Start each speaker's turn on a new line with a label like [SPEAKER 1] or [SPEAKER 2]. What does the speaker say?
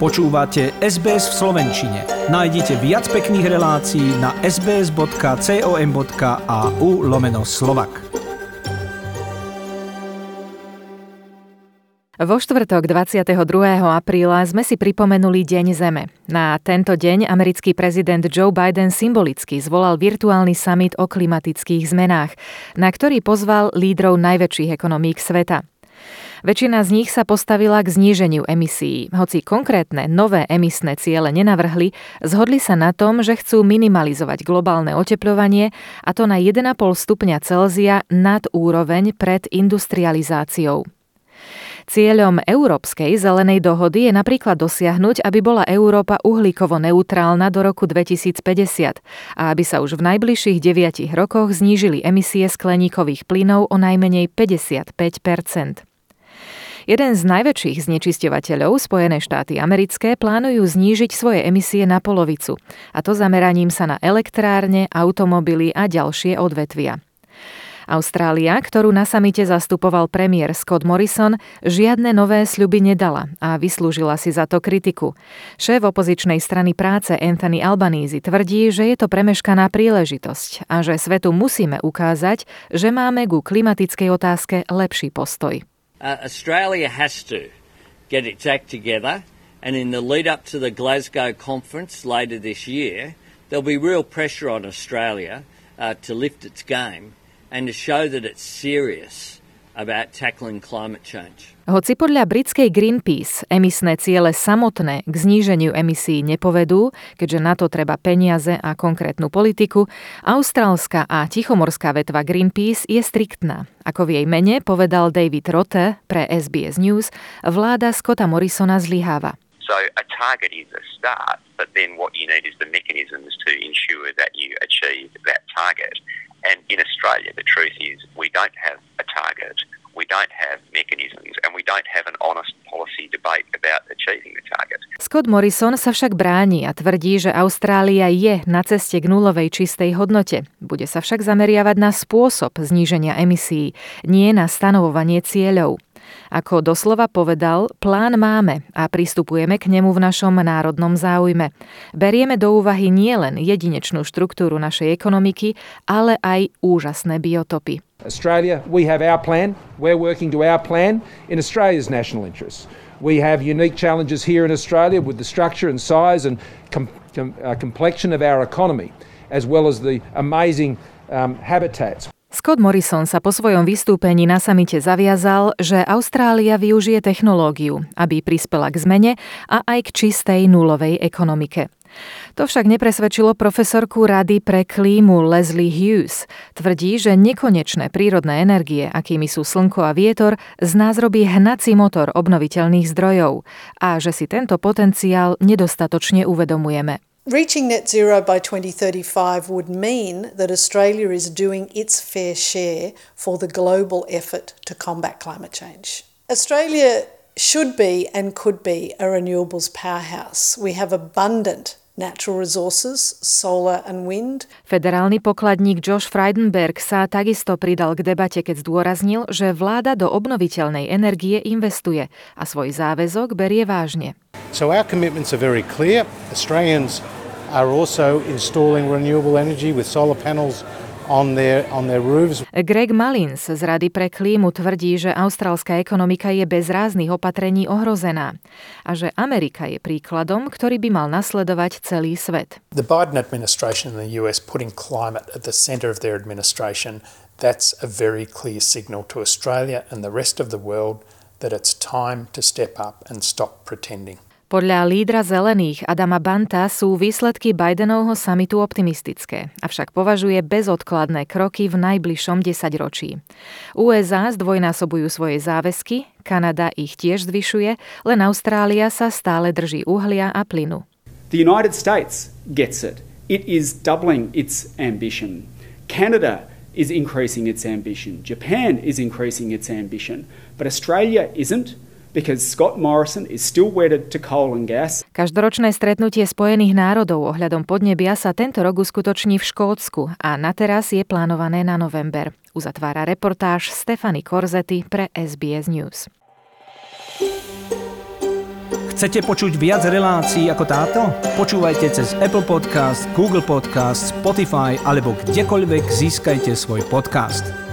[SPEAKER 1] Počúvate SBS v Slovenčine. Nájdite viac pekných relácií na sbs.com.au lomeno slovak.
[SPEAKER 2] Vo štvrtok 22. apríla sme si pripomenuli Deň Zeme. Na tento deň americký prezident Joe Biden symbolicky zvolal virtuálny summit o klimatických zmenách, na ktorý pozval lídrov najväčších ekonomík sveta. Väčšina z nich sa postavila k zníženiu emisí. Hoci konkrétne nové emisné ciele nenavrhli, zhodli sa na tom, že chcú minimalizovať globálne oteplovanie a to na 1,5 stupňa Celzia nad úroveň pred industrializáciou. Cieľom Európskej zelenej dohody je napríklad dosiahnuť, aby bola Európa uhlíkovo neutrálna do roku 2050 a aby sa už v najbližších 9 rokoch znížili emisie skleníkových plynov o najmenej 55 Jeden z najväčších znečisťovateľov, Spojené štáty americké, plánujú znížiť svoje emisie na polovicu, a to zameraním sa na elektrárne, automobily a ďalšie odvetvia. Austrália, ktorú na samite zastupoval premiér Scott Morrison, žiadne nové sľuby nedala a vyslúžila si za to kritiku. Šéf opozičnej strany práce Anthony Albanese tvrdí, že je to premeškaná príležitosť a že svetu musíme ukázať, že máme ku klimatickej otázke lepší postoj.
[SPEAKER 3] Uh, Australia has to get its act together, and in the lead up to the Glasgow conference later this year, there'll be real pressure on Australia uh, to lift its game and to show that it's serious about tackling climate change.
[SPEAKER 2] Hoci podľa britskej Greenpeace emisné ciele samotné k zníženiu emisí nepovedú, keďže na to treba peniaze a konkrétnu politiku, austrálska a tichomorská vetva Greenpeace je striktná. Ako v jej mene povedal David Rotte pre SBS News, vláda Scotta Morrisona zlyháva.
[SPEAKER 4] So a target is a start, but then what you need is the mechanisms to ensure that you achieve that target. And in Australia, the truth is we don't have target, we don't have mechanisms, and we don't have an honest policy debate about achieving the target.
[SPEAKER 2] Scott Morrison sa však bráni a tvrdí, že Austrália je na ceste k nulovej čistej hodnote. Bude sa však zameriavať na spôsob zníženia emisí, nie na stanovovanie cieľov. Ako doslova povedal, plán máme a pristupujeme k nemu v našom národnom záujme. Berieme do úvahy nielen jedinečnú štruktúru našej ekonomiky, ale aj úžasné biotopy.
[SPEAKER 5] Australia, we have our plan. We're working to our plan in Australia's national interests. We have unique challenges here in Australia with the structure and size and com- com- uh, complexion of our economy, as well as the amazing um, habitats.
[SPEAKER 2] Scott Morrison sa po svojom vystúpení na samite zaviazal, že Austrália využije technológiu, aby prispela k zmene a aj k čistej nulovej ekonomike. To však nepresvedčilo profesorku Rady pre klímu Leslie Hughes. Tvrdí, že nekonečné prírodné energie, akými sú slnko a vietor, z nás robí hnací motor obnoviteľných zdrojov a že si tento potenciál nedostatočne uvedomujeme.
[SPEAKER 6] Reaching net zero by 2035 would mean that Australia is doing its fair share for the global effort to combat climate change. Australia should be and could be a renewables powerhouse. We have abundant natural resources, solar and wind.
[SPEAKER 2] Federálny pokladník Josh Frydenberg sa takisto pridal k debate, keď zdôraznil, že vláda do obnoviteľnej energie investuje a svoj záväzok berie vážne.
[SPEAKER 7] So our commitments are very clear. Australians are also installing renewable energy with solar panels on their, on their roofs.
[SPEAKER 2] Greg Malins z Rady pre klímu tvrdí, že austrálska ekonomika je bez ráznych opatrení ohrozená a že Amerika je príkladom, ktorý by mal nasledovať celý svet.
[SPEAKER 8] The Biden administration in the US putting climate at the centre of their administration, that's a very clear signal to Australia and the rest of the world that it's time to step up and stop pretending.
[SPEAKER 2] Podľa lídra zelených Adama Banta sú výsledky Bidenovho samitu optimistické, avšak považuje bezodkladné kroky v najbližšom desaťročí. USA zdvojnásobujú svoje záväzky, Kanada ich tiež zvyšuje, len Austrália sa stále drží uhlia a plynu.
[SPEAKER 9] The United States gets it. It is doubling its ambition. Canada is increasing its ambition. Japan is increasing its ambition. But Australia isn't because Scott Morrison is still wedded to coal and gas.
[SPEAKER 2] Každoročné stretnutie Spojených národov ohľadom podnebia sa tento rok uskutoční v Škótsku a na teraz je plánované na november. Uzatvára reportáž Stefany Korzety pre SBS News.
[SPEAKER 1] Chcete počuť viac relácií ako táto? Počúvajte cez Apple Podcast, Google Podcast, Spotify alebo kdekoľvek získajte svoj podcast.